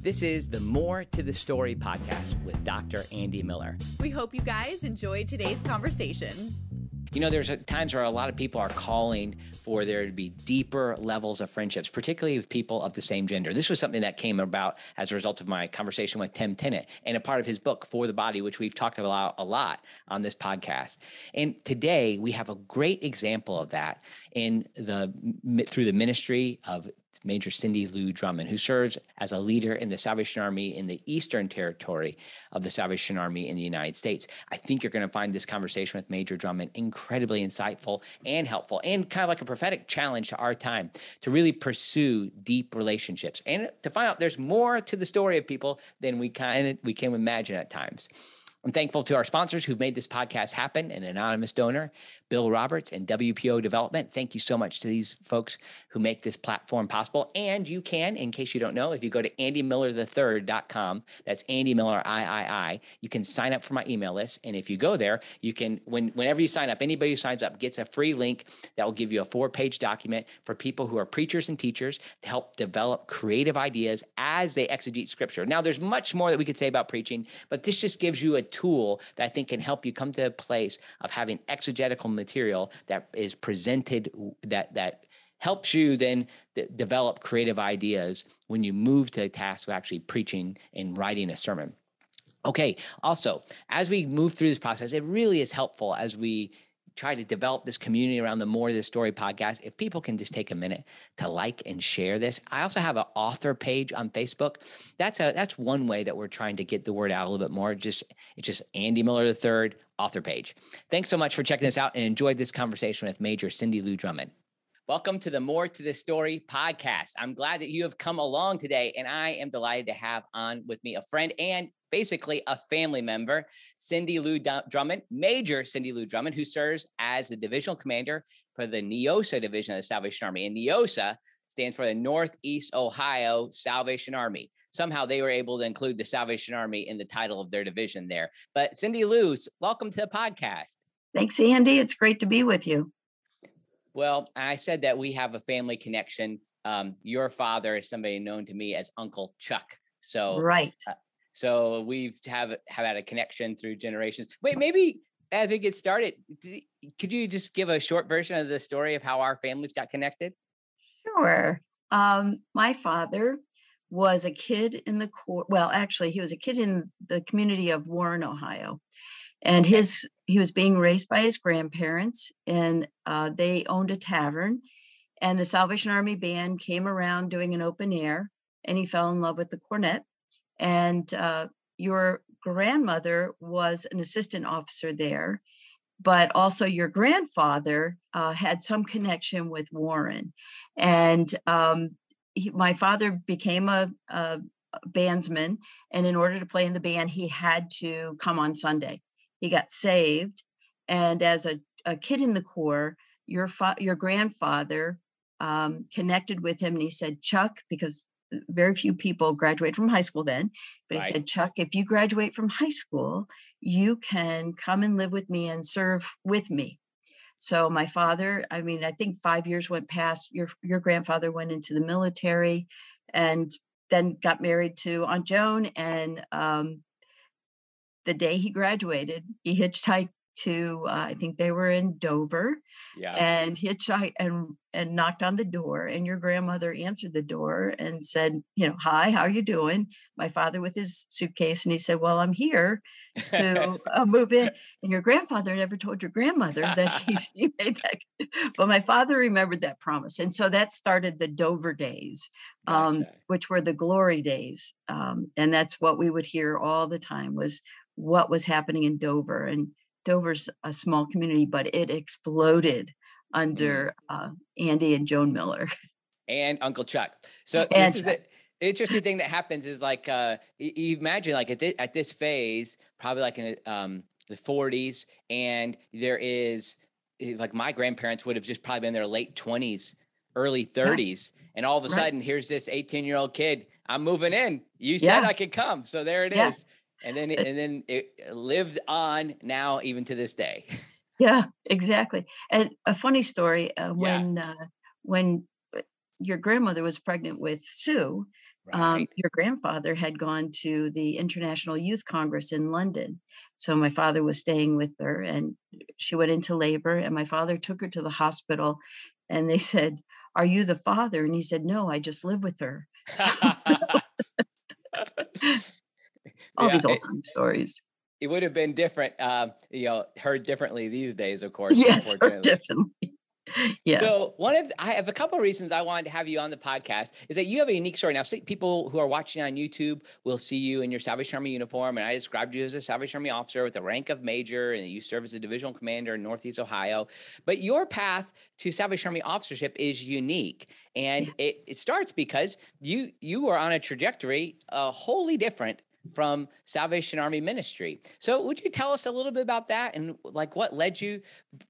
This is the More to the Story podcast with Dr. Andy Miller. We hope you guys enjoyed today's conversation. You know, there's times where a lot of people are calling for there to be deeper levels of friendships, particularly with people of the same gender. This was something that came about as a result of my conversation with Tim Tennent and a part of his book, For the Body, which we've talked about a lot on this podcast. And today we have a great example of that in the through the ministry of Major Cindy Lou Drummond, who serves as a leader in the Salvation Army in the Eastern Territory of the Salvation Army in the United States. I think you're going to find this conversation with Major Drummond incredibly insightful and helpful, and kind of like a prophetic challenge to our time to really pursue deep relationships and to find out there's more to the story of people than we kind of we can imagine at times. I'm thankful to our sponsors who've made this podcast happen an anonymous donor, Bill Roberts, and WPO Development. Thank you so much to these folks who make this platform possible. And you can, in case you don't know, if you go to andymillerthird.com, that's Andy Miller III, you can sign up for my email list. And if you go there, you can, when whenever you sign up, anybody who signs up gets a free link that will give you a four page document for people who are preachers and teachers to help develop creative ideas as they exegete scripture. Now, there's much more that we could say about preaching, but this just gives you a tool that I think can help you come to a place of having exegetical material that is presented that that helps you then th- develop creative ideas when you move to a task of actually preaching and writing a sermon. Okay, also, as we move through this process, it really is helpful as we try to develop this community around the More of the Story podcast, if people can just take a minute to like and share this. I also have an author page on Facebook. That's a that's one way that we're trying to get the word out a little bit more. Just it's just Andy Miller III author page. Thanks so much for checking this out and enjoyed this conversation with Major Cindy Lou Drummond. Welcome to the More to the Story podcast. I'm glad that you have come along today, and I am delighted to have on with me a friend and basically a family member, Cindy Lou Drummond, Major Cindy Lou Drummond, who serves as the divisional commander for the Neosa Division of the Salvation Army. And Neosa stands for the Northeast Ohio Salvation Army. Somehow they were able to include the Salvation Army in the title of their division there. But Cindy Lou, welcome to the podcast. Thanks, Andy. It's great to be with you. Well, I said that we have a family connection. Um, your father is somebody known to me as Uncle Chuck. So, right. Uh, so we've have have had a connection through generations. Wait, maybe as we get started, could you just give a short version of the story of how our families got connected? Sure. Um, my father was a kid in the court. Well, actually, he was a kid in the community of Warren, Ohio, and his he was being raised by his grandparents, and uh, they owned a tavern. And the Salvation Army band came around doing an open air, and he fell in love with the cornet and uh, your grandmother was an assistant officer there but also your grandfather uh, had some connection with warren and um, he, my father became a, a bandsman and in order to play in the band he had to come on sunday he got saved and as a, a kid in the corps your fa- your grandfather um, connected with him and he said chuck because very few people graduate from high school then. But right. he said, Chuck, if you graduate from high school, you can come and live with me and serve with me. So my father, I mean, I think five years went past. Your your grandfather went into the military, and then got married to Aunt Joan. And um, the day he graduated, he hitchhiked to uh, I think they were in Dover, yeah. and hitchhiked and and knocked on the door. And your grandmother answered the door and said, you know, hi, how are you doing? My father with his suitcase, and he said, well, I'm here to uh, move in. And your grandfather never told your grandmother that he made that. But my father remembered that promise, and so that started the Dover days, um, gotcha. which were the glory days, um, and that's what we would hear all the time was what was happening in Dover and Dover's a small community, but it exploded mm. under uh, Andy and Joan Miller. And Uncle Chuck. So and this is an interesting thing that happens is like uh, you imagine like at this, at this phase, probably like in um, the 40s, and there is eh, like my grandparents would have just probably been in their late 20s, early 30s, yeah. and all of a right. sudden here's this 18 year old kid. I'm moving in. You said yeah. I could come, so there it yeah. is and then and then it lives on now even to this day yeah exactly and a funny story uh, when yeah. uh, when uh, your grandmother was pregnant with sue um, your grandfather had gone to the International Youth Congress in London. So my father was staying with her and she went into labor and my father took her to the hospital and they said, "Are you the father?" And he said, "No, I just live with her." All Yeah, these old time stories. it would have been different, um, you know, heard differently these days, of course, Yes, unfortunately. definitely. Yes. So one of I have a couple of reasons I wanted to have you on the podcast is that you have a unique story. Now, see, people who are watching on YouTube will see you in your Salvation Army uniform, and I described you as a Salvation Army officer with the rank of major, and you serve as a divisional commander in Northeast Ohio. But your path to Salvation Army officership is unique, and it, it starts because you you are on a trajectory uh, wholly different from Salvation Army ministry. So, would you tell us a little bit about that and like what led you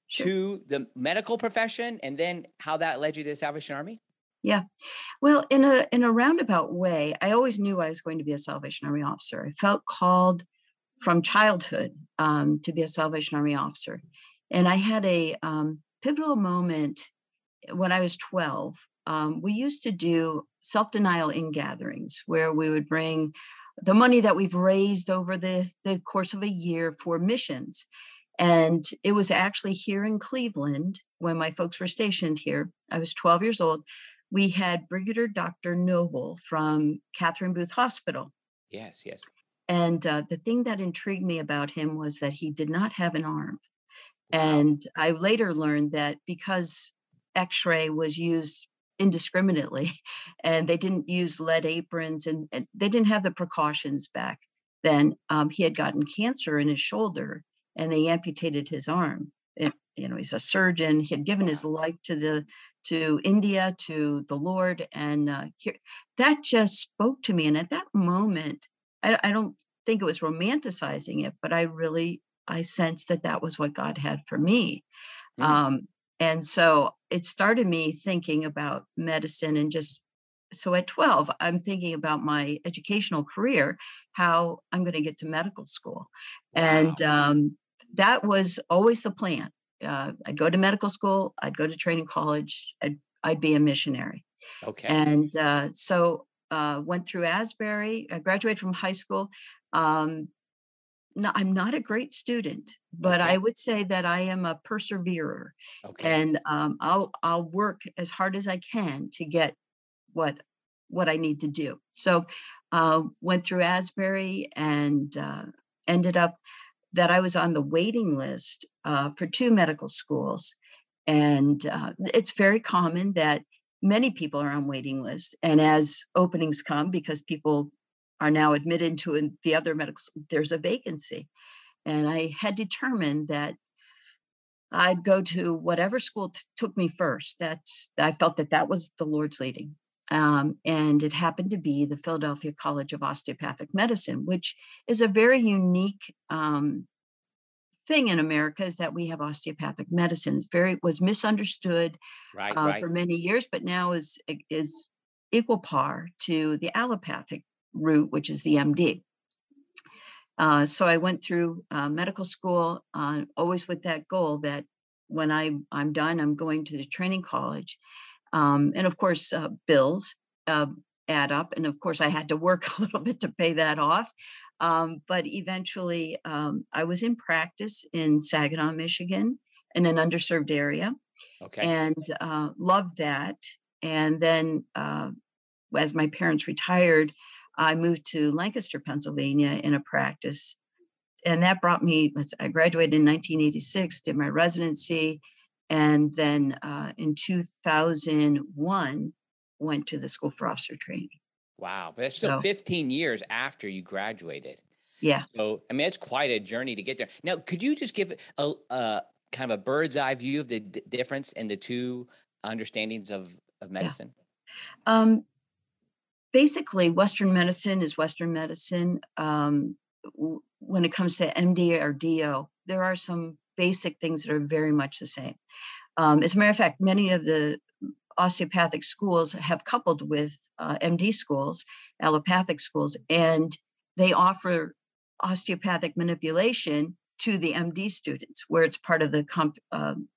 Sure. to the medical profession and then how that led you to the Salvation Army? Yeah. Well, in a in a roundabout way, I always knew I was going to be a Salvation Army officer. I felt called from childhood um, to be a Salvation Army officer, and I had a um, pivotal moment when I was twelve. Um, we used to do self denial in gatherings where we would bring the money that we've raised over the the course of a year for missions, and it was actually here in Cleveland when my folks were stationed here. I was twelve years old we had Brigadier Dr. Noble from Catherine Booth Hospital. Yes, yes. And uh, the thing that intrigued me about him was that he did not have an arm. Wow. And I later learned that because x ray was used indiscriminately and they didn't use lead aprons and, and they didn't have the precautions back then, um, he had gotten cancer in his shoulder and they amputated his arm. And, you know, he's a surgeon. He had given his life to the to India, to the Lord, and uh, here, that just spoke to me. And at that moment, I, I don't think it was romanticizing it, but I really I sensed that that was what God had for me. Mm. Um, and so it started me thinking about medicine and just so at 12 i'm thinking about my educational career how i'm going to get to medical school. And um, that was always the plan. Uh, i'd go to medical school i'd go to training college i'd, I'd be a missionary. Okay. and uh, so uh, went through asbury i graduated from high school um, no, i'm not a great student but Okay. i would say that i am a perseverer okay. and um, I'll I'll work as hard as I can to get what what I need to do. So uh, went through Asbury and uh, ended up that I was on the waiting list uh, for two medical schools, and uh, it's very common that many people are on waiting lists, and as openings come because people are now admitted to the other medical, s- there's a vacancy, and I had determined that I'd go to whatever school t- took me first. That's I felt that that was the Lord's leading, um, and it happened to be the Philadelphia College of Osteopathic Medicine, which is a very unique um, thing in America. Is that we have osteopathic medicine? It's very was misunderstood right, uh, right. for many years, but now is is equal par to the allopathic route, which is the MD. Uh, so I went through uh, medical school, uh, always with that goal that when I I'm done, I'm going to the training college, um, and of course uh, bills uh, add up, and of course I had to work a little bit to pay that off. Um, but eventually, um, I was in practice in Saginaw, Michigan, in an underserved area, Okay. and uh, loved that. And then, uh, as my parents retired, I moved to Lancaster, Pennsylvania, in a practice, and that brought me. I graduated in 1986, did my residency, and then uh, in 2001 went to the School for Officer Training. wow. But that's still so- 15 years after you graduated. Yeah, So, I mean, it's quite a journey to get there. Now, could you just give a, a kind of a bird's eye view of the d- difference in the two understandings of, of medicine? Um, basically, Western medicine is Western medicine. Um, w- when it comes to MD or DO, there are some basic things that are very much the same. Um, as a matter of fact, many of the osteopathic schools have coupled with uh, MD schools, allopathic schools, and they offer osteopathic manipulation to the MD students, where it's part of the comp, um,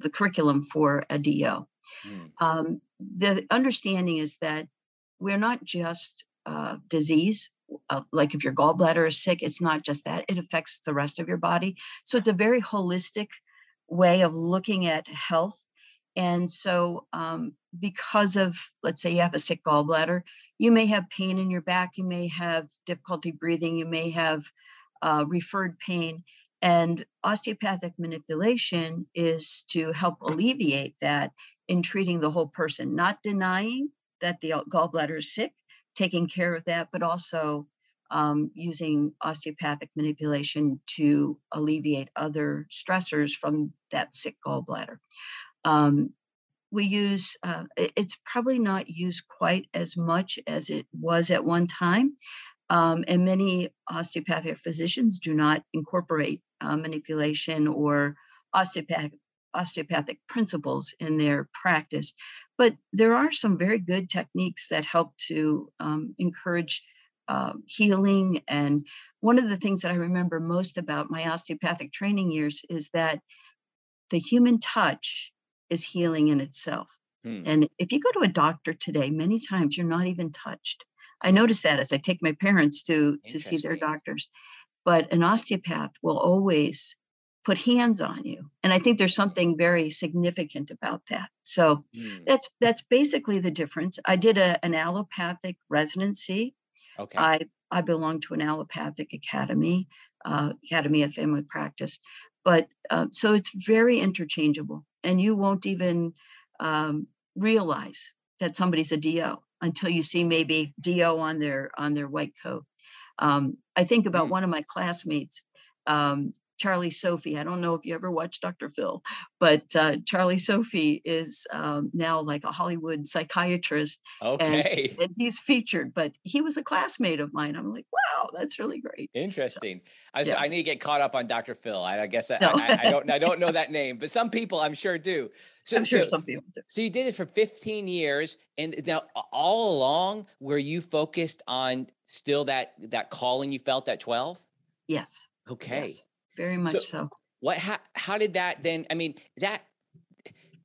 the curriculum for a DO Mm, um, the understanding is that we're not just uh, disease. Uh, like if your gallbladder is sick, it's not just that, it affects the rest of your body. So it's a very holistic way of looking at health. And so, um, because of, let's say you have a sick gallbladder, you may have pain in your back, you may have difficulty breathing, you may have uh, referred pain. And osteopathic manipulation is to help alleviate that in treating the whole person, not denying that the gallbladder is sick, taking care of that, but also um, using osteopathic manipulation to alleviate other stressors from that sick gallbladder. Um, we use, uh, it's probably not used quite as much as it was at one time. Um, and many osteopathic physicians do not incorporate uh, manipulation or osteopathic osteopathic principles in their practice. But there are some very good techniques that help to um, encourage uh, healing. And one of the things that I remember most about my osteopathic training years is that the human touch is healing in itself. Hmm. And if you go to a doctor today, many times you're not even touched. I notice that as I take my parents to to see their doctors. But an osteopath will always put hands on you and i think there's something very significant about that. So mm. that's that's basically the difference. I did a, an allopathic residency. Okay. I i belong to an allopathic academy uh, academy of family practice but uh, so it's very interchangeable and you won't even um, realize that somebody's a do until you see maybe do on their on their white coat. Um, i think about mm. one of my classmates um, Charlie Sophy. I don't know if you ever watched Dr. Phil, but uh, Charlie Sophy is um, now like a Hollywood psychiatrist. Okay. And, and, he's featured, but he was a classmate of mine. I'm like, wow, that's really great. Interesting. So, I, yeah. I need to get caught up on Dr. Phil. I, I guess I, no. I, don't I don't know that name, but some people I'm sure do. So, I'm sure so, some people do. So you did it for 15 years, and now all along, were you focused on still that that calling you felt at 12? Yes. Okay. Yes very much so. so. What? How, how did that then? I mean, that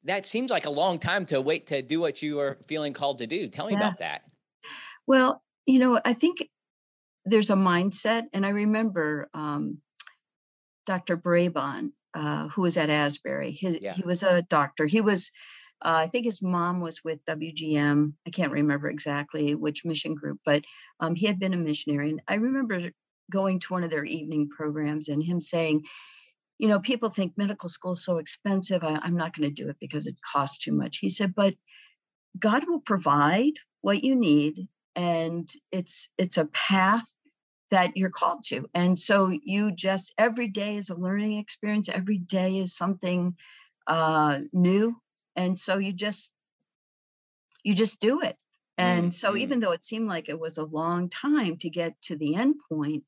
that seems like a long time to wait to do what you are feeling called to do. Tell me yeah. about that. Well, you know, I think there's a mindset, and I remember um, Dr. Brabon, uh, who was at Asbury. His, yeah. He was a doctor. He was, uh, I think his mom was with WGM. I can't remember exactly which mission group, but um, he had been a missionary. And I remember going to one of their evening programs and him saying, you know, people think medical school is so expensive. I, I'm not going to do it because it costs too much. He said, but God will provide what you need, and it's it's a path that you're called to. And so you just every day is a learning experience. Every day is something uh, new, and so you just you just do it. And mm-hmm. so even though it seemed like it was a long time to get to the end point,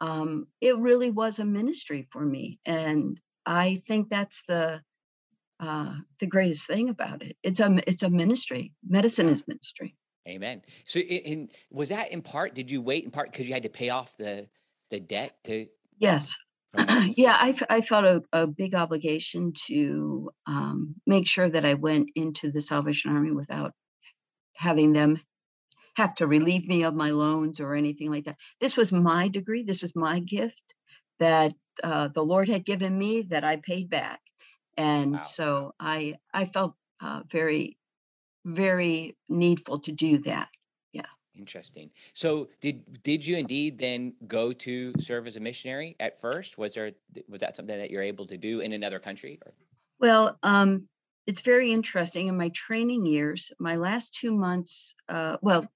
um, it really was a ministry for me. And I think that's the uh, the greatest thing about it. It's a it's a ministry. Medicine is ministry. Amen. So, in, was that in part? Did you wait in part because you had to pay off the the debt to? Yes. yeah, I, I felt a, a big obligation to um, make sure that I went into the Salvation Army without having them have to relieve me of my loans or anything like that. This was my degree. This was my gift that uh, the Lord had given me that I paid back, and wow. so I I felt uh, very very needful to do that. Yeah. Interesting. So did did you indeed then go to serve as a missionary at first? Was there was that something that you're able to do in another country? Or? Well, um, it's very interesting. In my training years, my last two months, uh, well,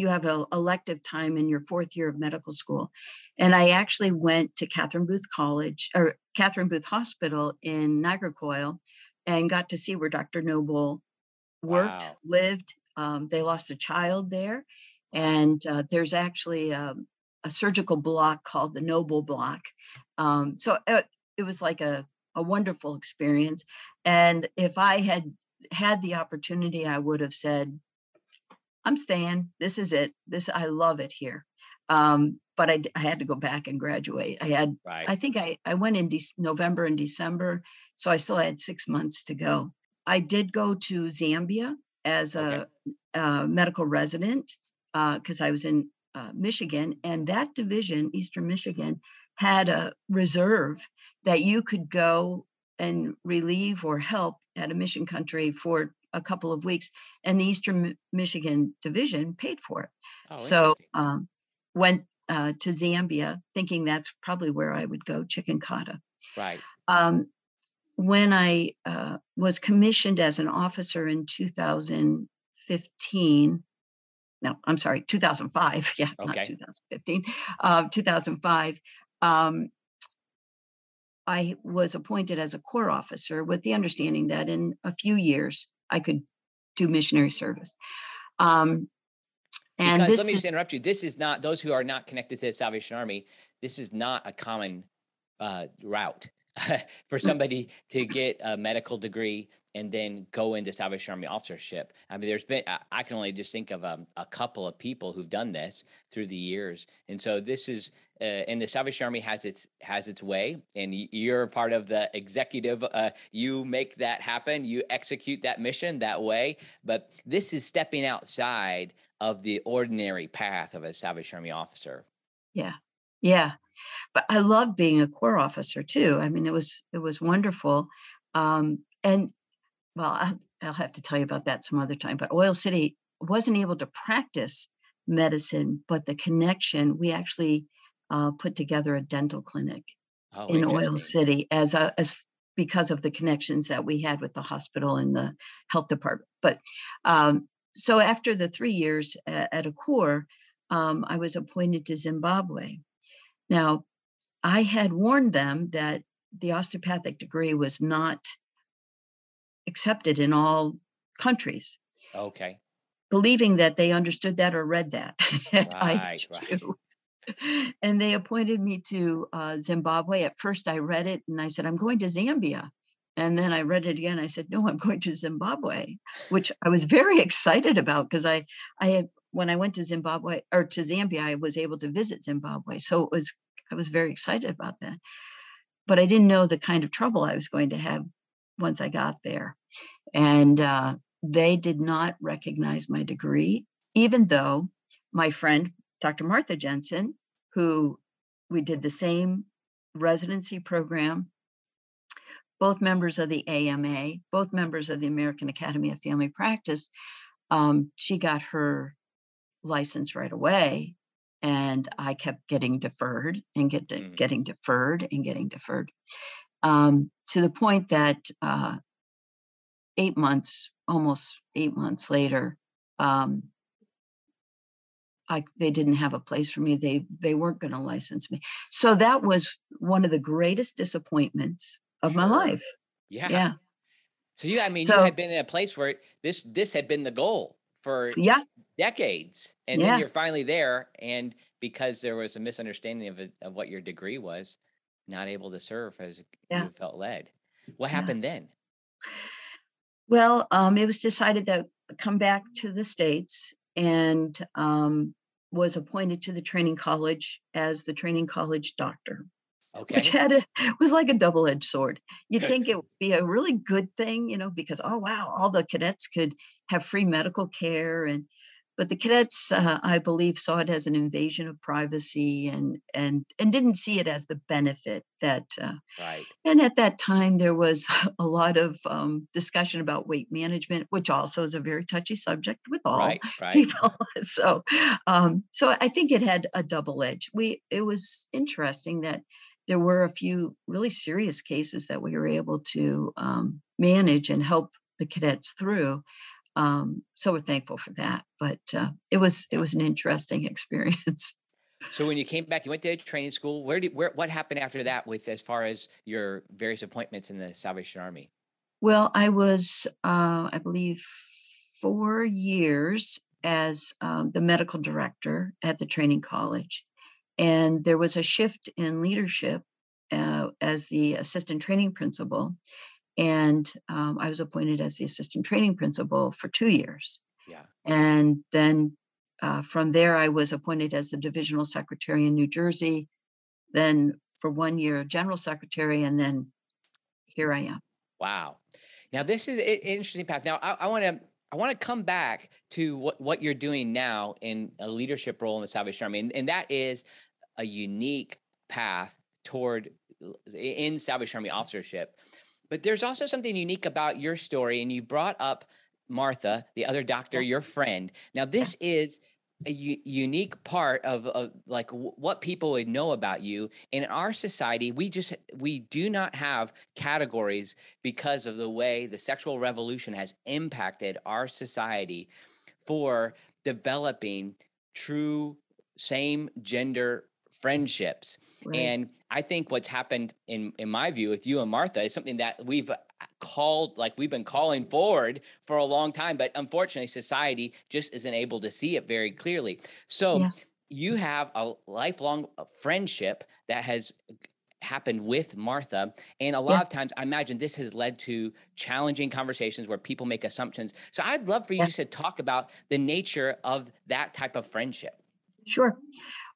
you have an elective time in your fourth year of medical school. And I actually went to Catherine Booth College or Catherine Booth Hospital in Nagercoil and got to see where Dr. Noble worked, wow. lived. Um, they lost a child there. And uh, there's actually a, um, a, surgical block called the Noble Block. Um, so it, uh, it was like a, a wonderful experience. And if I had had the opportunity, I would have said, I'm staying. This is it. This I love it here. Um, but I, I had to go back and graduate. I had, right. I think I, I went in De- November and December, so I still had six months to go. I did go to Zambia as okay. a a medical resident because uh, I was in uh, Michigan, and that division, Eastern Michigan, had a reserve that you could go and relieve or help at a mission country for a couple of weeks, and the Eastern Michigan division paid for it. Oh, so um, went uh, to Zambia, thinking that's probably where I would go, Chikankata. Right. Um, when I uh, was commissioned as an officer in 2015, no, I'm sorry, 2005. Yeah, okay. not 2015. Uh, 2005. Um, I was appointed as a corps officer with the understanding that in a few years I could do missionary service. Um, and because let me just interrupt you. This is not those who are not connected to the Salvation Army. This is not a common uh, route for mm. somebody to get a medical degree and then go into Salvation Army officership. I mean, there's been, I can only just think of um, a couple of people who've done this through the years. And so this is, uh, and the Salvation Army has its, has its way and you're part of the executive, uh, you make that happen, you execute that mission that way. But this is stepping outside of the ordinary path of a Salvation Army officer. Yeah. Yeah. But I loved being a corps officer too. I mean, it was, it was wonderful. Um, and well, I'll, I'll have to tell you about that some other time. But Oil City wasn't able to practice medicine, but the connection, we actually uh, put together a dental clinic oh, in Oil City as a as because of the connections that we had with the hospital and the health department. But um, so after the three years at, at a corps, um, I was appointed to Zimbabwe. Now, I had warned them that the osteopathic degree was not accepted in all countries. Okay. Believing that they understood that or read that. right, right. And they appointed me to uh, Zimbabwe. At first, I read it and I said, I'm going to Zambia. And then I read it again. I said, No, I'm going to Zimbabwe, which I was very excited about because I, I had, when I went to Zimbabwe or to Zambia, I was able to visit Zimbabwe. So it was, I was very excited about that. But I didn't know the kind of trouble I was going to have once I got there. And uh, they did not recognize my degree, even though my friend, Dr. Martha Jensen, who we did the same residency program, both members of the AMA, both members of the American Academy of Family Practice, um, she got her license right away. And I kept getting deferred and get mm. getting deferred and getting deferred um, to the point that uh, eight months, almost eight months later, um, I, they didn't have a place for me. They they weren't going to license me. So that was one of the greatest disappointments of sure. my life. Yeah. Yeah. So you, I mean, so, you had been in a place where this this had been the goal for yeah decades, and yeah. then you're finally there, and because there was a misunderstanding of it, of what your degree was, not able to serve as yeah. you felt led. What happened then? Well, um, it was decided that come back to the states and um, was appointed to the training college as the training college doctor. Okay. Which had a, was like a double-edged sword. You'd think it would be a really good thing, you know, because oh wow, all the cadets could have free medical care and but the cadets, uh, I believe, saw it as an invasion of privacy and and and didn't see it as the benefit that. Uh, right. And at that time, there was a lot of um, discussion about weight management, which also is a very touchy subject with all right, right. people. so, um, so I think it had a double edge. We it was interesting that there were a few really serious cases that we were able to um, manage and help the cadets through. Um, so we're thankful for that. But uh, it was it was an interesting experience. So when you came back, you went to training school. Where did where what happened after that with as far as your various appointments in the Salvation Army? Well, I was uh, I believe four years as um, the medical director at the training college, and there was a shift in leadership uh, as the assistant training principal, and um, I was appointed as the assistant training principal for two years. Yeah. And then uh, from there, I was appointed as the divisional secretary in New Jersey. Then for one year, general secretary, and then here I am. Wow. Now this is an interesting path. Now I, I want to I want to come back to what, what you're doing now in a leadership role in the Salvation Army. And, and that is a unique path toward in Salvation Army officership. But there's also something unique about your story. And you brought up Martha, the other doctor, your friend. Now, this is a u- unique part of, of like w- what people would know about you in our society we just we do not have categories because of the way the sexual revolution has impacted our society for developing true same gender friendships right. and i think what's happened in in my view with you and martha is something that we've called like we've been calling forward for a long time but unfortunately society just isn't able to see it very clearly so yeah. you have a lifelong uh, friendship that has happened with Martha. And a lot yeah. of times, I imagine this has led to challenging conversations where people make assumptions. So I'd love for you yeah. to talk about the nature of that type of friendship. Sure.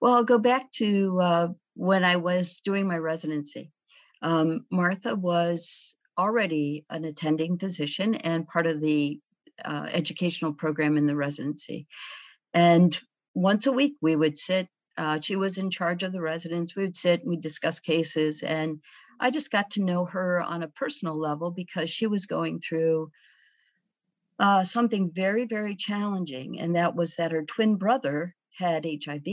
Well, I'll go back to uh, when I was doing my residency. Um, Martha was already an attending physician and part of the uh, educational program in the residency. And once a week, we would sit. Uh, she was in charge of the residents. We would sit, and we'd discuss cases. And I just got to know her on a personal level because she was going through uh, something very, very challenging. And that was that her twin brother had HIV.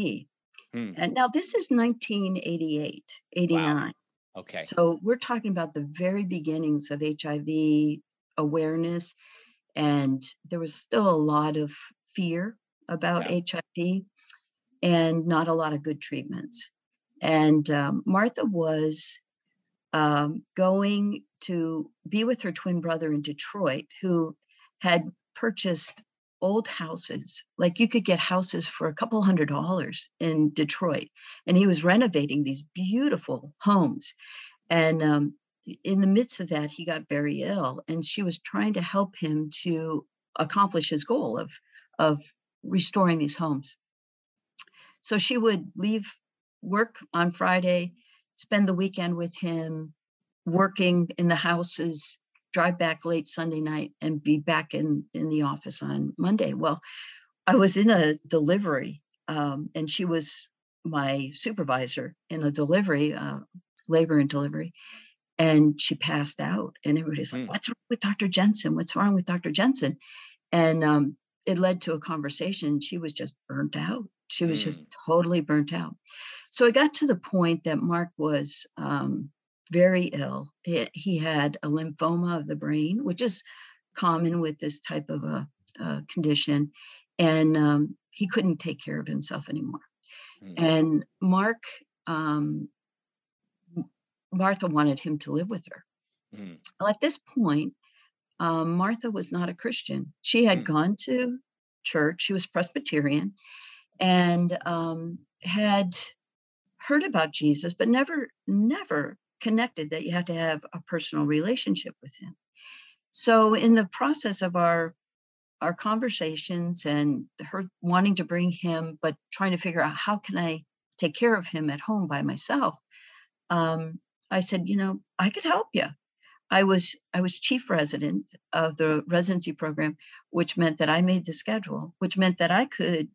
Hmm. And now this is 1988, 89. Wow. Okay. So we're talking about the very beginnings of HIV awareness, and there was still a lot of fear about yeah. HIV and not a lot of good treatments. And um, Martha was um, going to be with her twin brother in Detroit, who had purchased old houses. Like you could get houses for a couple hundred dollars in Detroit. And he was renovating these beautiful homes. And um, in the midst of that, he got very ill. And she was trying to help him to accomplish his goal of, of restoring these homes. So she would leave work on Friday, spend the weekend with him, working in the houses drive back late Sunday night and be back in in the office on Monday. Well, I was in a delivery, um, and she was my supervisor in a delivery, uh, labor and delivery, and she passed out. And everybody's like, mm. "What's wrong with Dr. Jensen? What's wrong with Dr. Jensen?" And um, it led to a conversation. She was just burnt out. She was mm. just totally burnt out. So I got to the point that Mark was um, very ill. He had a lymphoma of the brain, which is common with this type of a, a condition, and um, he couldn't take care of himself anymore. Mm-hmm. And Mark, um, Martha wanted him to live with her. Mm-hmm. Well, at this point, um, Martha was not a Christian. She had mm-hmm. gone to church. She was Presbyterian, and um, had heard about Jesus, but never, never connected that you have to have a personal relationship with him. So in the process of our our conversations and her wanting to bring him but trying to figure out how can i take care of him at home by myself? Um, i said you know i could help you i was i was chief resident of the residency program which meant that i made the schedule which meant that i could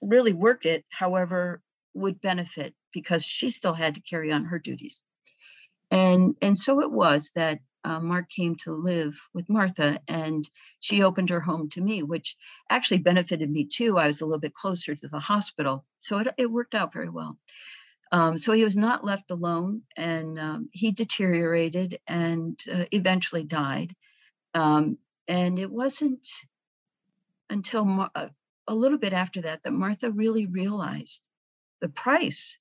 really work it however would benefit because she still had to carry on her duties and and so it was that uh, Mark came to live with Martha, and she opened her home to me, which actually benefited me too. I was a little bit closer to the hospital, so it, it worked out very well. Um, so he was not left alone, and um, he deteriorated and uh, eventually died. Um, and it wasn't until Mar- uh, a little bit after that that Martha really realized the price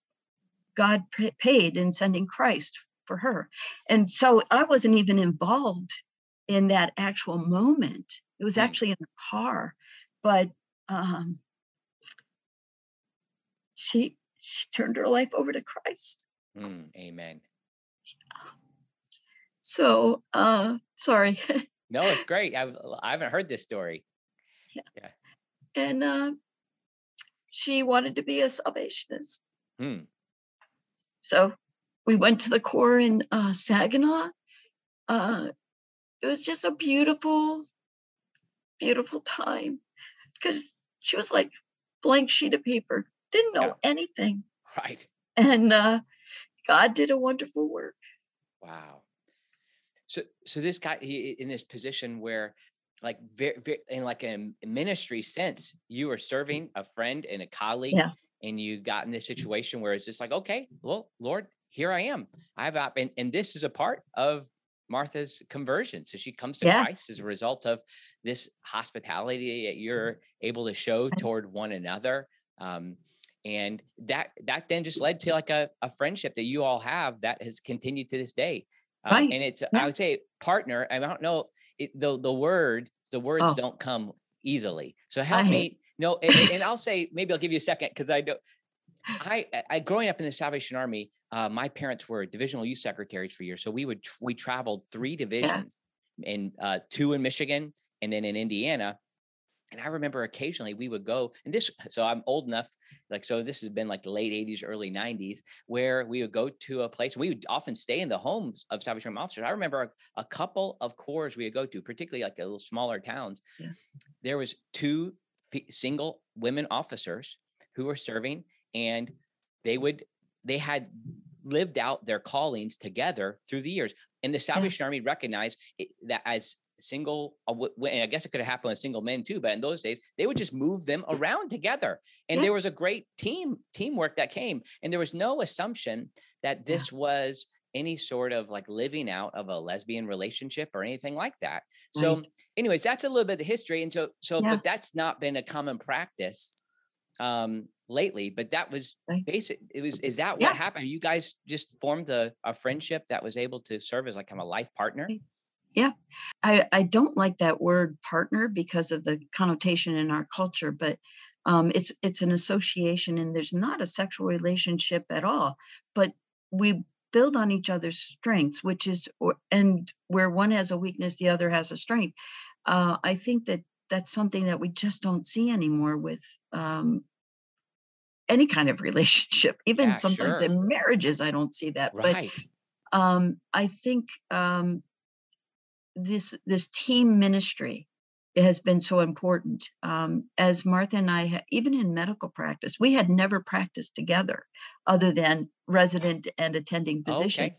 God paid in sending Christ for her. And so I wasn't even involved in that actual moment. It was actually in the car, but um, she she turned her life over to Christ. Mm, amen. So, uh, sorry. no, it's great. I've I haven't heard this story. Yeah. yeah. And uh, she wanted to be a salvationist. Hmm. So we went to the corps in uh, Saginaw. Uh, it was just a beautiful beautiful time because she was like blank sheet of paper, didn't know Yeah. anything. Right. And uh, God did a wonderful work. Wow. So so this guy he, in this position where like very, very in like a ministry sense, you were serving a friend and a colleague, Yeah. and you got in this situation where it's just like, okay, well, Lord, here I am. I've and, and this is a part of Martha's conversion. So she comes to Yeah. Christ as a result of this hospitality that you're able to show toward one another. Um, and that that then just led to like a, a friendship that you all have that has continued to this day. Um, Right. And it's Yeah. I would say partner. I don't know it, the the word the words Oh. don't come easily. So help hate- me. No, and, and- and I'll say maybe I'll give you a second because I don't. I, I- growing up in the Salvation Army, uh, my parents were divisional youth secretaries for years, so we would we traveled three divisions, in uh, two in Michigan and then in Indiana. And I remember occasionally we would go, and this, so I'm old enough, like, so this has been like the late 80s, early 90s, where we would go to a place. We would often stay in the homes of Salvation Army officers. I remember a, a couple of corps we would go to, particularly like little smaller towns. Yeah. There was two fe- single women officers who were serving, and they would, they had lived out their callings together through the years. And the Salvation Army recognized it, that as single, and I guess it could have happened with single men too, but in those days, they would just move them around together. And Yeah. there was a great team teamwork that came. And there was no assumption that Yeah. this was any sort of like living out of a lesbian relationship or anything like that. So, anyways, that's a little bit of the history. And so, so, Yeah. but that's not been a common practice um lately but that was basic it was is that what happened you guys just formed a, a friendship that was able to serve as like kind of a life partner Yeah. I, I don't like that word partner because of the connotation in our culture, but um, it's it's an association and there's not a sexual relationship at all. But we build on each other's strengths, which is or, and where one has a weakness, the other has a strength. Uh, I think that that's something that we just don't see anymore with um, any kind of relationship. Even Yeah, sometimes sure. in marriages, I don't see that. But um, I think um, this this team ministry has been so important. Um, as Martha and I, ha- even in medical practice, we had never practiced together, other than resident and attending physician. okay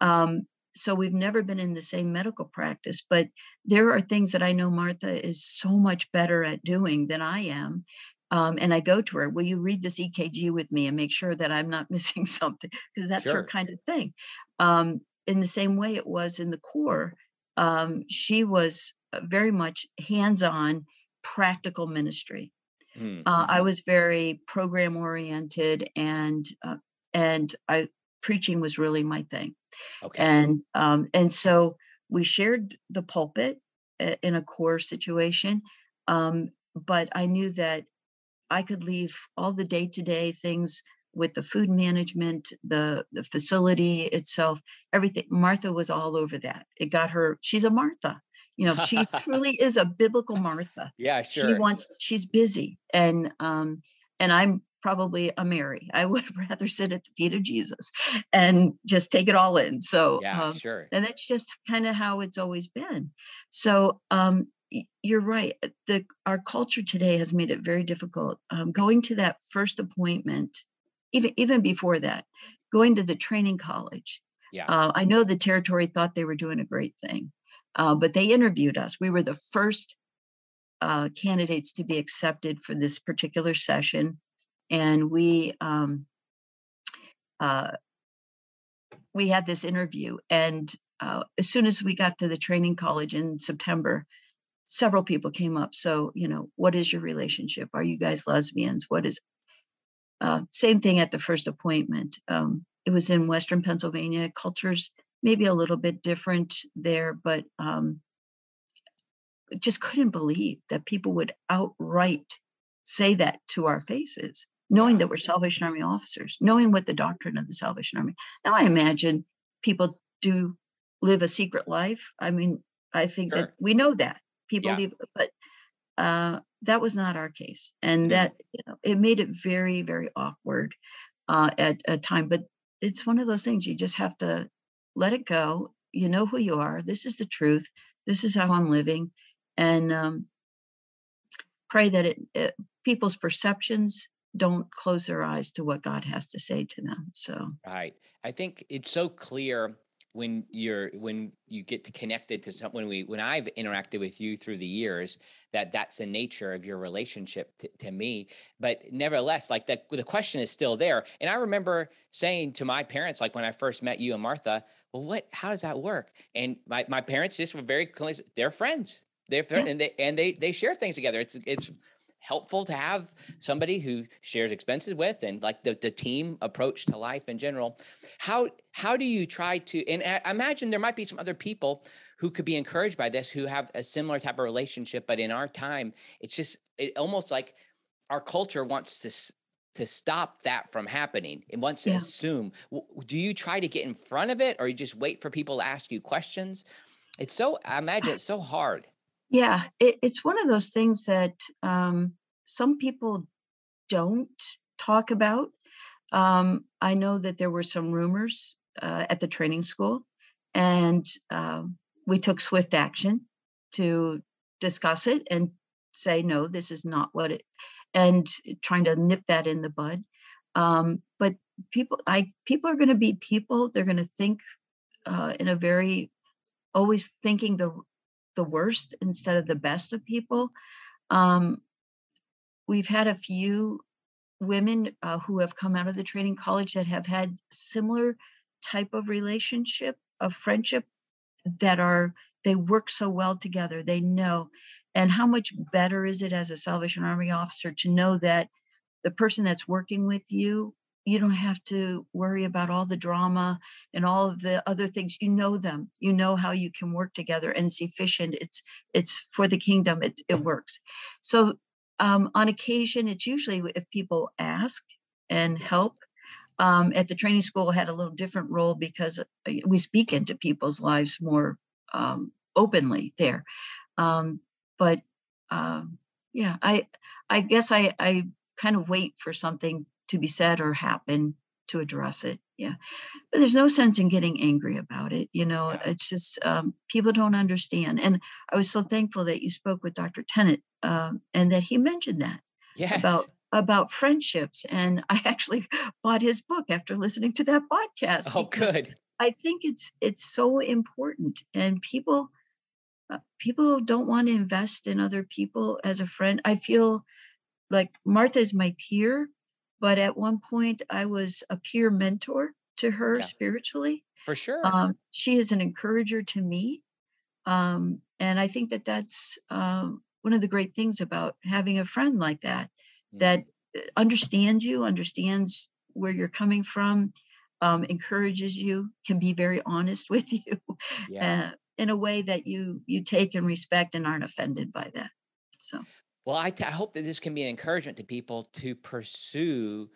Um, so we've never been in the same medical practice, but there are things that I know Martha is so much better at doing than I am. Um, and I go to her, will you read this EKG with me and make sure that I'm not missing something? Because that's Sure. her kind of thing. Um, in the same way it was in the corps, um, she was uh, very much hands on practical ministry. Hmm, Uh, I mhm. was very program oriented and uh, and I preaching was really my thing okay and um, and so we shared the pulpit in a corps situation um, but i knew that i could leave all the day-to-day things with the food management the the facility itself everything martha was all over that. It got her she's a martha you know she truly is a biblical martha. Yeah sure. she wants she's busy and um and i'm probably a mary. I would rather sit at the feet of jesus and just take it all in. So yeah um, sure. and that's just kind of how it's always been. So um you're right uh, the our culture today has made it very difficult um, going to that first appointment even even before that going to the training college yeah uh, I know the territory thought they were doing a great thing, uh, but they interviewed us. We were the first uh, candidates to be accepted for this particular session, and we um, uh, we had this interview. And uh, as soon as we got to the training college in September, several people came up. So you know, what is your relationship? Are you guys lesbians? What is uh, same thing at the first appointment. Um, it was in Western Pennsylvania. Cultures maybe a little bit different there, but um, just couldn't believe that people would outright say that to our faces, knowing that we're Salvation Army officers, knowing what the doctrine of the Salvation Army. Now, I imagine people do live a secret life. I mean, I think Sure. that we know that people Yeah. leave, but uh, that was not our case, and Mm. that you know, it made it very, very awkward uh, at a time. But it's one of those things you just have to let it go. You know who you are. This is the truth. This is how I'm living, and um, pray that it, it people's perceptions don't close their eyes to what God has to say to them. So right. I think it's so clear when you're when you get to connected to some when we when I've interacted with you through the years that that's the nature of your relationship to, to me. But nevertheless like the, the question is still there. And I remember saying to my parents like when I first met you and Martha well what how does that work? And my, my parents just were very close, they're friends. They're yeah. and they and they they share things together. It's it's helpful to have somebody who shares expenses with and like the, the team approach to life in general. How how do you try to and I imagine there might be some other people who could be encouraged by this who have a similar type of relationship but in our time it's just it almost like our culture wants to to stop that from happening. It wants to assume. Do you try to get in front of it or you just wait for people to ask you questions? It's so i imagine it's so hard yeah, it, it's one of those things that um, some people don't talk about. Um, I know that there were some rumors uh, at the training school, and uh, we took swift action to discuss it and say, no, this is not what it, and trying to nip that in the bud. Um, but people, I people are going to be people. They're going to think uh, in a very always thinking the the worst instead of the best of people. Um, we've had a few women uh, who have come out of the training college that have had similar type of relationship of friendship that are they work so well together they know and how much better is it as a salvation army officer to know that the person that's working with you you don't have to worry about all the drama and all of the other things. You know them. You know how you can work together and it's efficient. It's it's for the kingdom. It, it works. So um, on occasion it's usually if people ask and help um, at the training school had a little different role because uh, we speak into people's lives more um, openly there. Um, but um, yeah i i guess i i kind of wait for something to be said or happen to address it. Yeah. But there's no sense in getting angry about it. You know, it's just um, people don't understand. And I was so thankful that you spoke with Dr. Tennent um, and that he mentioned that yes. about about friendships. And I actually bought his book after listening to that podcast. Oh, good. I think it's it's so important, and people uh, people don't want to invest in other people as a friend. I feel like Martha is my peer, but at one point I was a peer mentor to her yeah. spiritually. For sure. Um, she is an encourager to me. Um, and I think that that's um, one of the great things about having a friend like that, mm-hmm. that uh, understands you, understands where you're coming from, um, encourages you, can be very honest with you yeah. uh, in a way that you you take and respect and aren't offended by that. So well, I, t- I hope that this can be an encouragement to people to pursue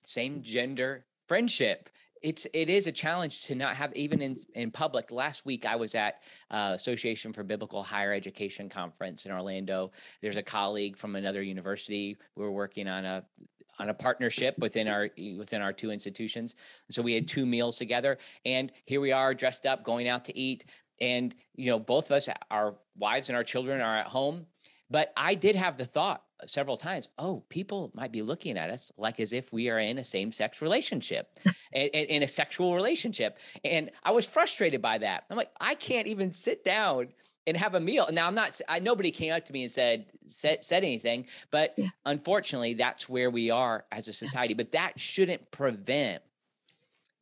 same gender friendship. It's it is a challenge to not have even in in public. Last week I was at uh, Association for Biblical Higher Education conference in Orlando. There's a colleague from another university. We are working on a on a partnership within our within our two institutions. So we had two meals together, and here we are dressed up, going out to eat. And you know, both of us, our wives and our children are at home but I did have the thought several times, oh, people might be looking at us like as if we are in a same sex relationship, in a sexual relationship. And I was frustrated by that. I'm like, I can't even sit down and have a meal. Now I'm not, I, nobody came up to me and said, said, said anything, but yeah. unfortunately that's where we are as a society, but that shouldn't prevent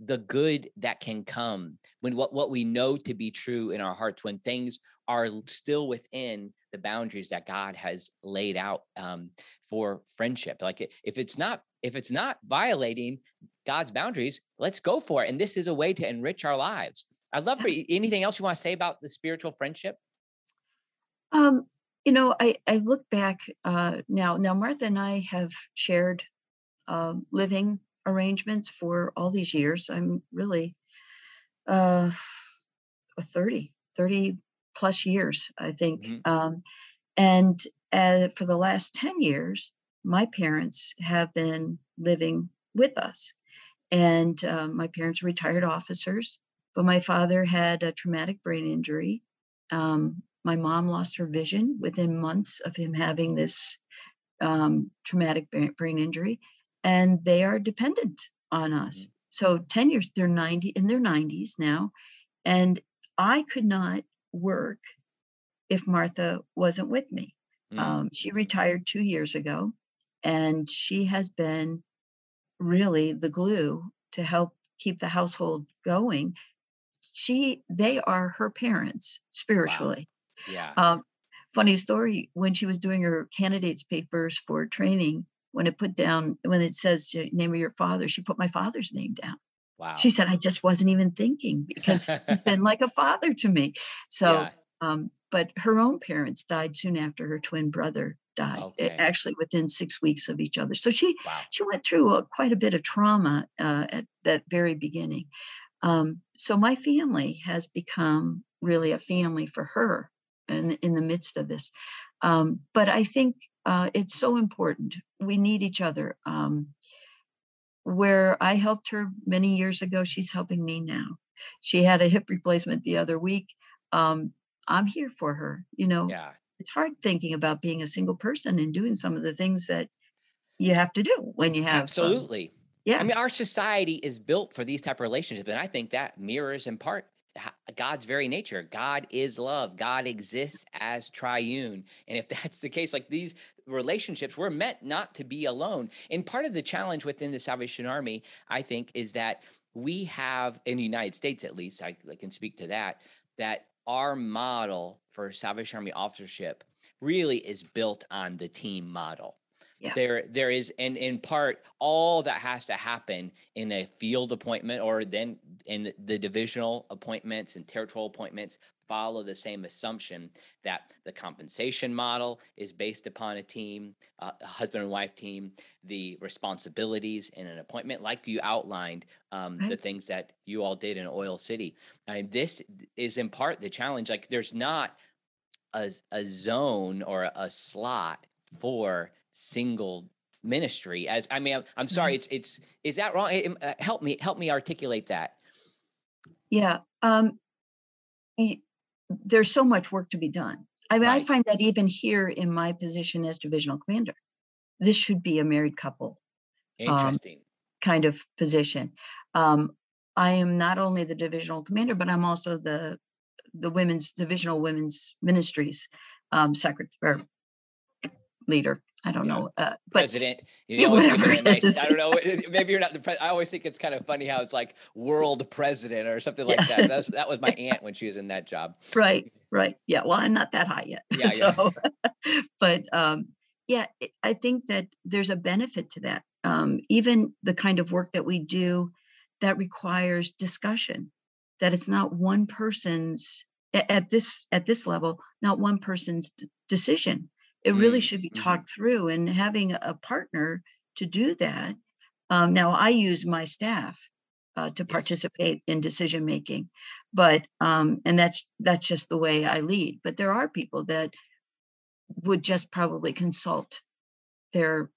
the good that can come when what, what we know to be true in our hearts when things are still within the boundaries that god has laid out um, for friendship. Like if it's not if it's not violating god's boundaries let's go for it and this is a way to enrich our lives. I'd love for anything else you want to say about the spiritual friendship? Um you know i i look back uh now now martha and i have shared um, living arrangements for all these years. I'm really uh, 30, 30 plus years, I think. Mm-hmm. Um, and uh, for the last 10 years, my parents have been living with us. And uh, my parents are retired officers, but my father had a traumatic brain injury. Um, my mom lost her vision within months of him having this um, traumatic brain injury, and they are dependent on us. Mm-hmm. So 10 years, they're 90 in their 90s now. And I could not work if Martha wasn't with me. Mm-hmm. Um, she retired two years ago, and she has been really the glue to help keep the household going. She, they are her parents spiritually. Wow. Yeah. Um, funny story when she was doing her candidates papers for training when it put down when it says name of your father she put my father's name down wow she said i just wasn't even thinking because he's been like a father to me so yeah. um but her own parents died soon after her twin brother died okay. actually within six weeks of each other so she wow. she went through a, quite a bit of trauma uh, at that very beginning um, so my family has become really a family for her in, in the midst of this. Um, but I think uh, it's so important. We need each other. Um, where I helped her many years ago, she's helping me now. She had a hip replacement the other week. Um, I'm here for her. You know, yeah. it's hard thinking about being a single person and doing some of the things that you have to do when you have um, absolutely. Um, yeah. I mean, our society is built for these type of relationships, and I think that mirrors in part God's very nature. God is love. God exists as triune. And if that's the case, like these relationships, we're meant not to be alone. And part of the challenge within the Salvation Army, I think, is that we have, in the United States at least, I, I can speak to that, that our model for Salvation Army officership really is built on the team model yeah. there there is and in part all that has to happen in a field appointment or then in the divisional appointments and territorial appointments follow the same assumption that the compensation model is based upon a team uh, a husband and wife team the responsibilities in an appointment like you outlined um, right. the things that you all did in oil city and this is in part the challenge like there's not a, a zone or a, a slot for single ministry as i mean i'm, I'm sorry mm-hmm. it's it's is that wrong? Uh, help me help me articulate that. Yeah um there's so much work to be done. I mean right. i find that even here in my position as divisional commander this should be a married couple um, interesting. um, kind of position. Um i am not only the divisional commander but i'm also the the women's divisional women's ministries um secretary leader I don't yeah. know. Uh, but president, you know, yeah, whatever nice, I don't know. Maybe you're not the president. I always think it's kind of funny how it's like world president or something like yes. that. That's, that was my aunt when she was in that job. Right, right. Yeah. Well, I'm not that high yet. Yeah. so, yeah. but um, yeah, I think that there's a benefit to that. Um, even the kind of work that we do that requires discussion, that it's not one person's at this at this level, not one person's decision it really should be mm-hmm. talked through and having a partner to do that. Um, now, I use my staff uh, to participate in decision making, but um, and that's that's just the way I lead. But there are people that would just probably consult their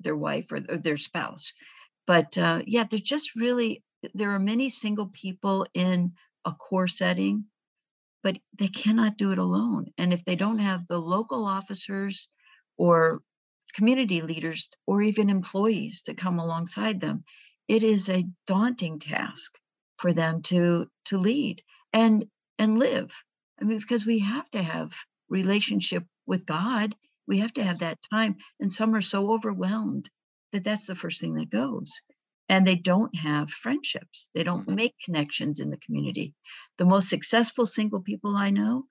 their wife or, or their spouse. But uh, yeah, there's just really there are many single people in a corps setting but they cannot do it alone. And if they don't have the local officers or community leaders or even employees to come alongside them, it is a daunting task for them to to lead and and live. I mean, because we have to have relationship with God. We have to have that time. And some are so overwhelmed that that's the first thing that goes and they don't have friendships. They don't mm-hmm. make connections in the community. The most successful single people I know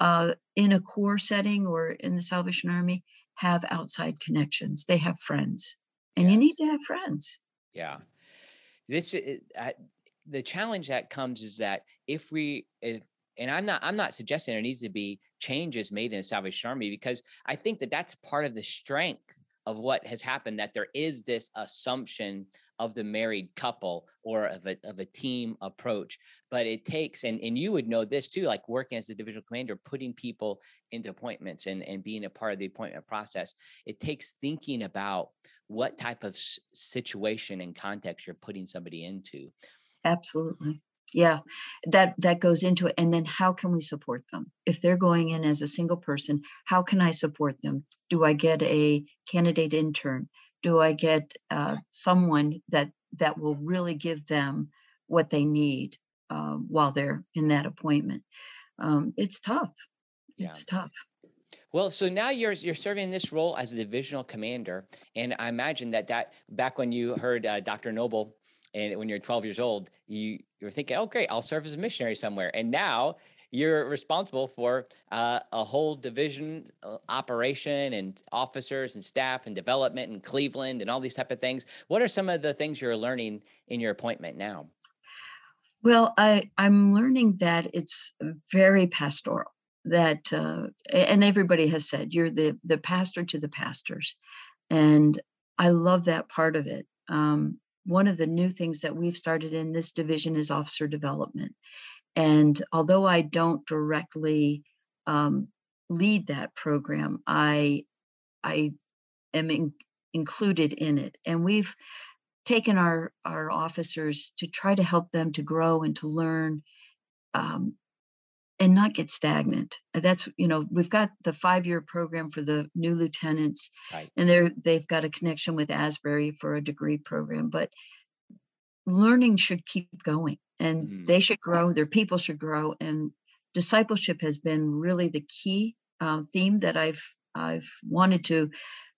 uh, in a corps setting or in the Salvation Army have outside connections. They have friends, and yes. you need to have friends. Yeah, this uh, the challenge that comes is that if we if and I'm not I'm not suggesting there needs to be changes made in the Salvation Army because I think that that's part of the strength of what has happened that there is this assumption of the married couple or of a, of a team approach but it takes and, and you would know this too like working as a divisional commander putting people into appointments and, and being a part of the appointment process it takes thinking about what type of situation and context you're putting somebody into. Absolutely. Yeah that that goes into it and then how can we support them? If they're going in as a single person how can i support them? Do i get a candidate intern do i get uh, someone that that will really give them what they need uh, while they're in that appointment um, it's tough yeah. it's tough well, so now you're you're serving this role as a divisional commander, and I imagine that that back when you heard uh, Dr. Noble and when you're 12 years old, you you're thinking, oh great, I'll serve as a missionary somewhere, and now you're responsible for uh, a whole division uh, operation and officers and staff and development in Cleveland and all these type of things. What are some of the things you're learning in your appointment now? Well, I I'm learning that it's very pastoral that uh, and everybody has said you're the the pastor to the pastors and i love that part of it um, one of the new things that we've started in this division is officer development and although i don't directly um, lead that program i i am in, included in it and we've taken our our officers to try to help them to grow and to learn um, and not get stagnant. That's you know we've got the five year program for the new lieutenants, right. and they're they've got a connection with Asbury for a degree program, but learning should keep going, and mm-hmm. they should grow. Their people should grow, and discipleship has been really the key uh, theme that I've I've wanted to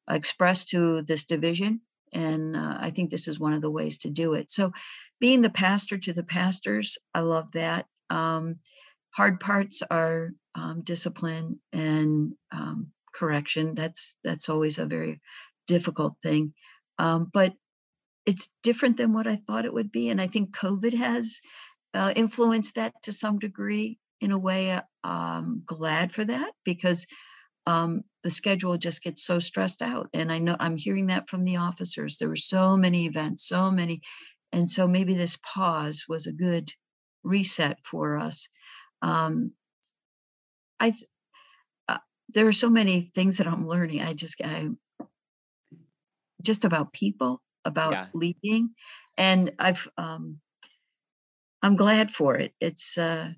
express to this division, and uh, I think this is one of the ways to do it. So, being the pastor to the pastors, I love that. Um, hard parts are um, discipline and um, correction. That's that's always a very difficult thing, um, but it's different than what I thought it would be, and I think COVID has uh, influenced that to some degree. In a way, uh, I'm glad for that because um, the schedule just gets so stressed out, and I know I'm hearing that from the officers. There were so many events, so many, and so maybe this pause was a good reset for us um, I uh, there are so many things that I'm learning. I just I just about people, about yeah. leading, and I've um, I'm glad for it. It's uh,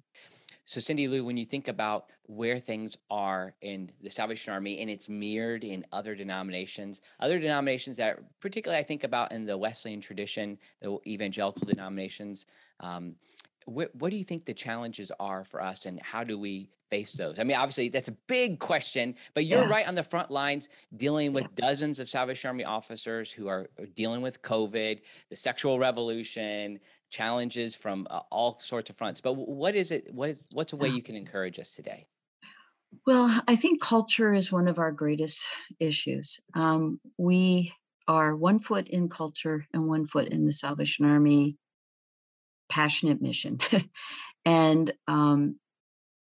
so Cindy Lou, when you think about where things are in the Salvation Army and it's mirrored in other denominations, other denominations that particularly I think about in the Wesleyan tradition, the evangelical denominations, um, what, what do you think the challenges are for us and how do we face those? I mean, obviously that's a big question, but you're yeah. right on the front lines dealing with yeah. dozens of Salvation Army officers who are dealing with COVID, the sexual revolution, challenges from uh, all sorts of fronts. But what is it? What is what's a way you can encourage us today? Well, I think culture is one of our greatest issues. Um, we are one foot in culture and one foot in the Salvation Army passionate mission. and um,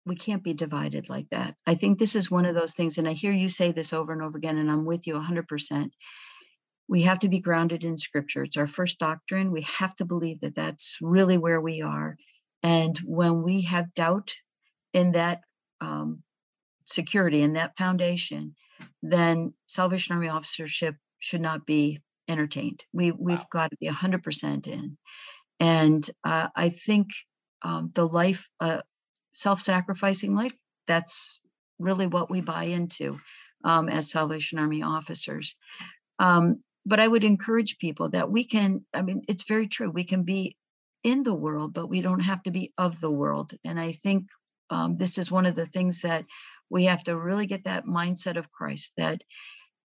we can't be divided like that. I think this is one of those things, and I hear you say this over and over again, and I'm with you 100%. We have to be grounded in scripture. It's our first doctrine. We have to believe that that's really where we are. And when we have doubt in that um, security, in that foundation, then Salvation Army officership should not be entertained. We, we've wow. got to be 100% in. And uh, I think um, the life, uh, self sacrificing life, that's really what we buy into um, as Salvation Army officers. Um, but I would encourage people that we can, I mean, it's very true. We can be in the world, but we don't have to be of the world. And I think um, this is one of the things that we have to really get that mindset of Christ that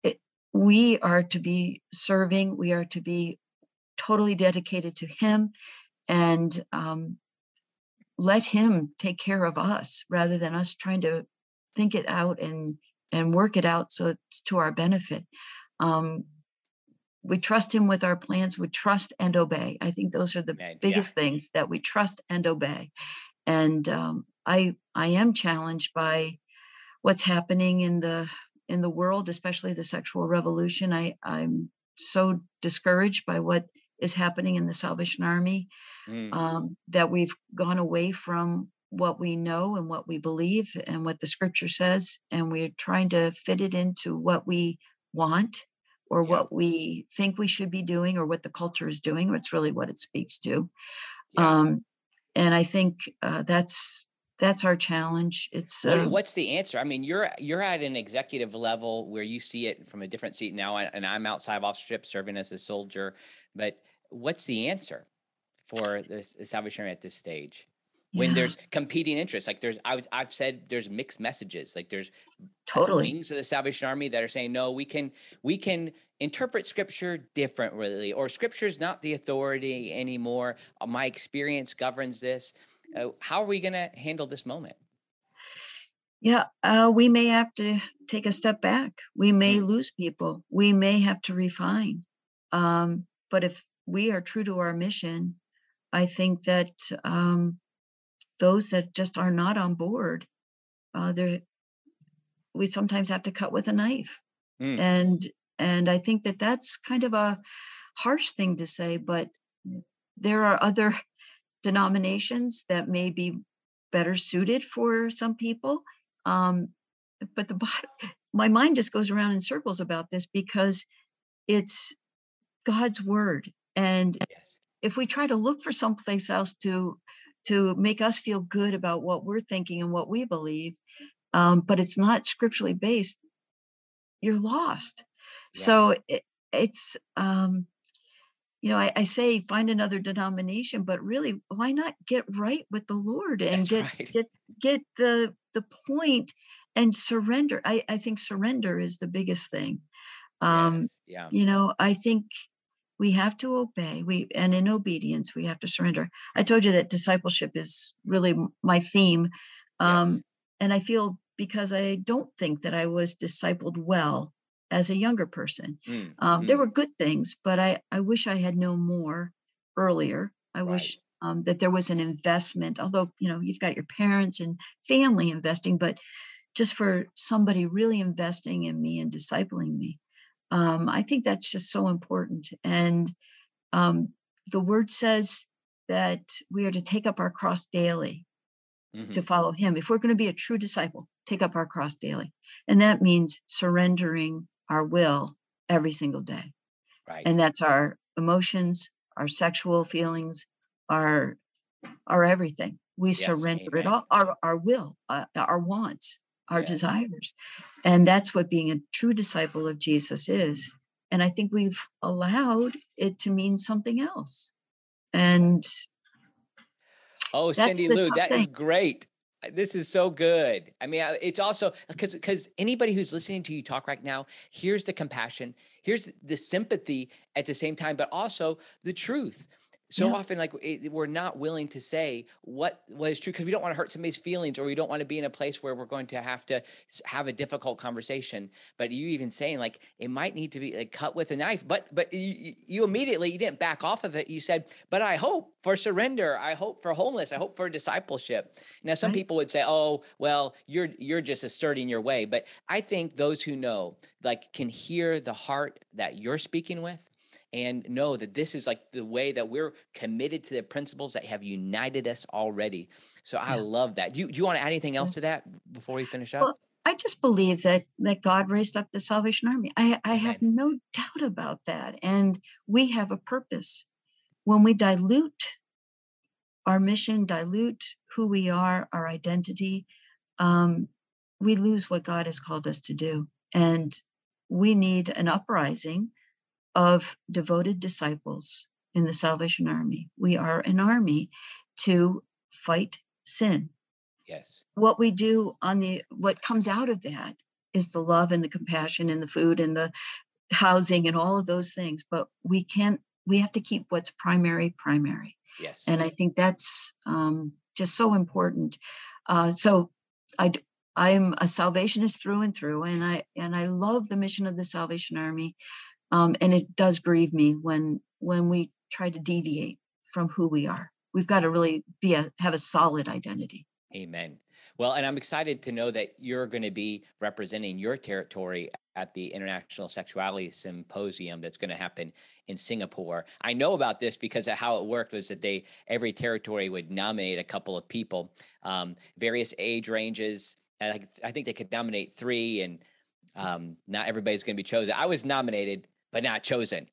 it, we are to be serving, we are to be totally dedicated to Him and um, let Him take care of us rather than us trying to think it out and and work it out so it's to our benefit. Um, we trust Him with our plans. We trust and obey. I think those are the biggest yeah. things that we trust and obey. And um, I I am challenged by what's happening in the in the world, especially the sexual revolution. I I'm so discouraged by what is happening in the Salvation Army, mm. um, that we've gone away from what we know and what we believe and what the scripture says, and we're trying to fit it into what we want or yeah. what we think we should be doing or what the culture is doing. Or it's really what it speaks to. Yeah. Um, and I think uh, that's that's our challenge. It's um, what's the answer? I mean, you're you're at an executive level where you see it from a different seat now, and I'm outside of officership serving as a soldier. But what's the answer for this the Salvation Army at this stage? When yeah, there's competing interests, like there's I was I've said there's mixed messages. Like there's totally. wings of the Salvation Army that are saying no, we can we can interpret Scripture differently, or Scripture is not the authority anymore. Uh, My experience governs this. Uh, how are we going to handle this moment? Yeah, uh, we may have to take a step back. We may Mm, lose people. We may have to refine. Um, but if we are true to our mission, I think that um, those that just are not on board, uh, there we sometimes have to cut with a knife. mm, And and I think that that's kind of a harsh thing to say, but there are other denominations that may be better suited for some people. Um, but the bottom, my mind just goes around in circles about this because it's God's word, and yes. if we try to look for someplace else to to make us feel good about what we're thinking and what we believe, um, but it's not scripturally based, you're lost. Yeah. So it, it's um, you know, I, I say find another denomination, but really, why not get right with the Lord and That's get right. get get the the point and surrender. I, I think surrender is the biggest thing. Um, Yes. Yeah. you know, I think we have to obey. We and in obedience, we have to surrender. I told you that discipleship is really my theme. Yes. Um, and I feel because I don't think that I was discipled well as a younger person. Mm, Um, there mm, were good things, but I, I wish I had known more earlier. I right. wish um, that there was an investment, although, you know, you've got your parents and family investing, but just for somebody really investing in me and discipling me. Um, I think that's just so important. And um, the word says that we are to take up our cross daily hmm to follow him. If we're going to be a true disciple, take up our cross daily. And that means surrendering our will every single day. Right. And that's our emotions, our sexual feelings, our our everything. We Yes. surrender it all, our our will, uh, our wants, our Yes. desires. And that's what being a true disciple of Jesus is. And I think we've allowed it to mean something else. And Oh, Cindy Lou, that is thing. great. Uh, This is so good. I mean, it's also because because anybody who's listening to you talk right now, here's the compassion, here's the sympathy at the same time, but also the truth. So Yeah. often, like it, we're not willing to say what what is true because we don't want to hurt somebody's feelings, or we don't want to be in a place where we're going to have to have a difficult conversation. But you even saying like it might need to be like cut with a knife, but but you, you immediately you didn't back off of it. You said, "But I hope for surrender. I hope for wholeness. I hope for discipleship." Now, some Right. people would say, "Oh, well, you're you're just asserting your way," but I think those who know, like, can hear the heart that you're speaking with, and know that this is like the way that we're committed to the principles that have united us already. So I Yeah. love that. Do you do you want to add anything else to that before we finish up? Well, I just believe that that God raised up the Salvation Army. I I have Amen. no doubt about that. And we have a purpose. When we dilute our mission, dilute who we are, our identity, um, we lose what God has called us to do. And we need an uprising of devoted disciples in the Salvation Army. We are an army to fight sin. Yes. What we do on the what comes out of that is the love and the compassion and the food and the housing and all of those things. But we can't. We have to keep what's primary primary. Yes. And I think that's um, just so important. Uh, so I'm a salvationist through and through, and I and I love the mission of the Salvation Army. Um, and it does grieve me when when we try to deviate from who we are. We've got to really be a have a solid identity. Amen. Well, and I'm excited to know that you're going to be representing your territory at the International Sexuality Symposium that's going to happen in Singapore. I know about this because how it worked was that they every territory would nominate a couple of people, um, various age ranges. I, I think they could nominate three, and um, not everybody's going to be chosen. I was nominated, but not chosen.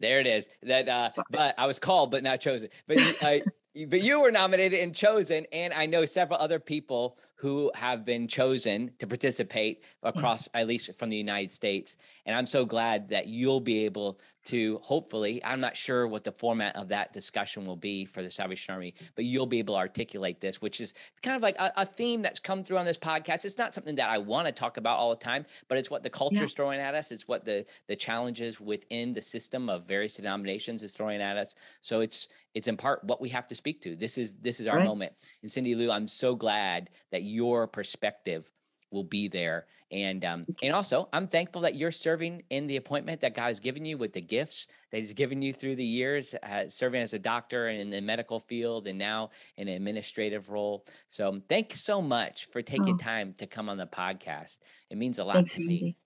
There it is. That, uh, Sorry. but I was called, but not chosen. But I, but you were nominated and chosen, and I know several other people who have been chosen to participate mm-hmm. across, at least from the United States. And I'm so glad that you'll be able to hopefully, I'm not sure what the format of that discussion will be for the Salvation Army, but you'll be able to articulate this, which is kind of like a, a theme that's come through on this podcast. It's not something that I want to talk about all the time, but it's what the culture yeah. is throwing at us. It's what the the challenges within the system of various denominations is throwing at us. So it's it's in part what we have to speak to. This is this is our right. moment. And Cindy Lou, I'm so glad that your perspective will be there. And um, and also, I'm thankful that you're serving in the appointment that God has given you with the gifts that He's given you through the years, uh, serving as a doctor and in the medical field, and now in an administrative role. So, thanks so much for taking oh. time to come on the podcast. It means a lot Thanks, to me. Andy.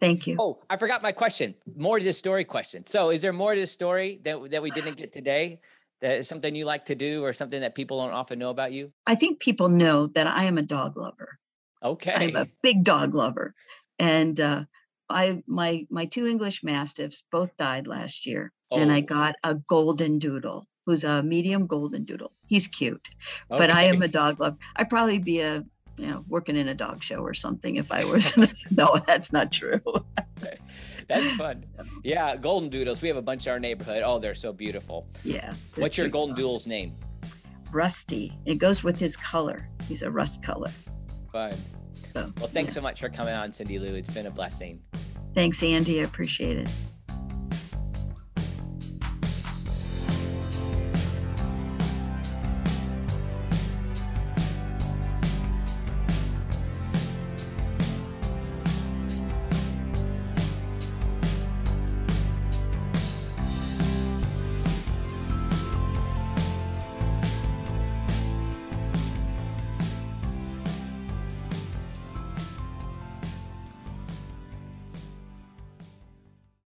Thank you. Oh, I forgot my question. More to the story question. So, is there more to the story that that we didn't get today? That is something you like to do, or something that people don't often know about you? I think people know that I am a dog lover. Okay. I'm a big dog lover. And uh, I my my two English mastiffs both died last year. Oh. And I oh. got a golden doodle who's a medium golden doodle. He's cute. Okay. But I am a dog lover. I'd probably be a you know, working in a dog show or something if I was. no, that's not true. that's fun. Yeah, golden doodles. We have a bunch in our neighborhood. Oh, they're so beautiful. Yeah. What's your golden doodle's name? Rusty. It goes with his color. He's a rust color. Fun. So, well, thanks yeah. so much for coming on, Cindy Lou. It's been a blessing. Thanks, Andy. I appreciate it.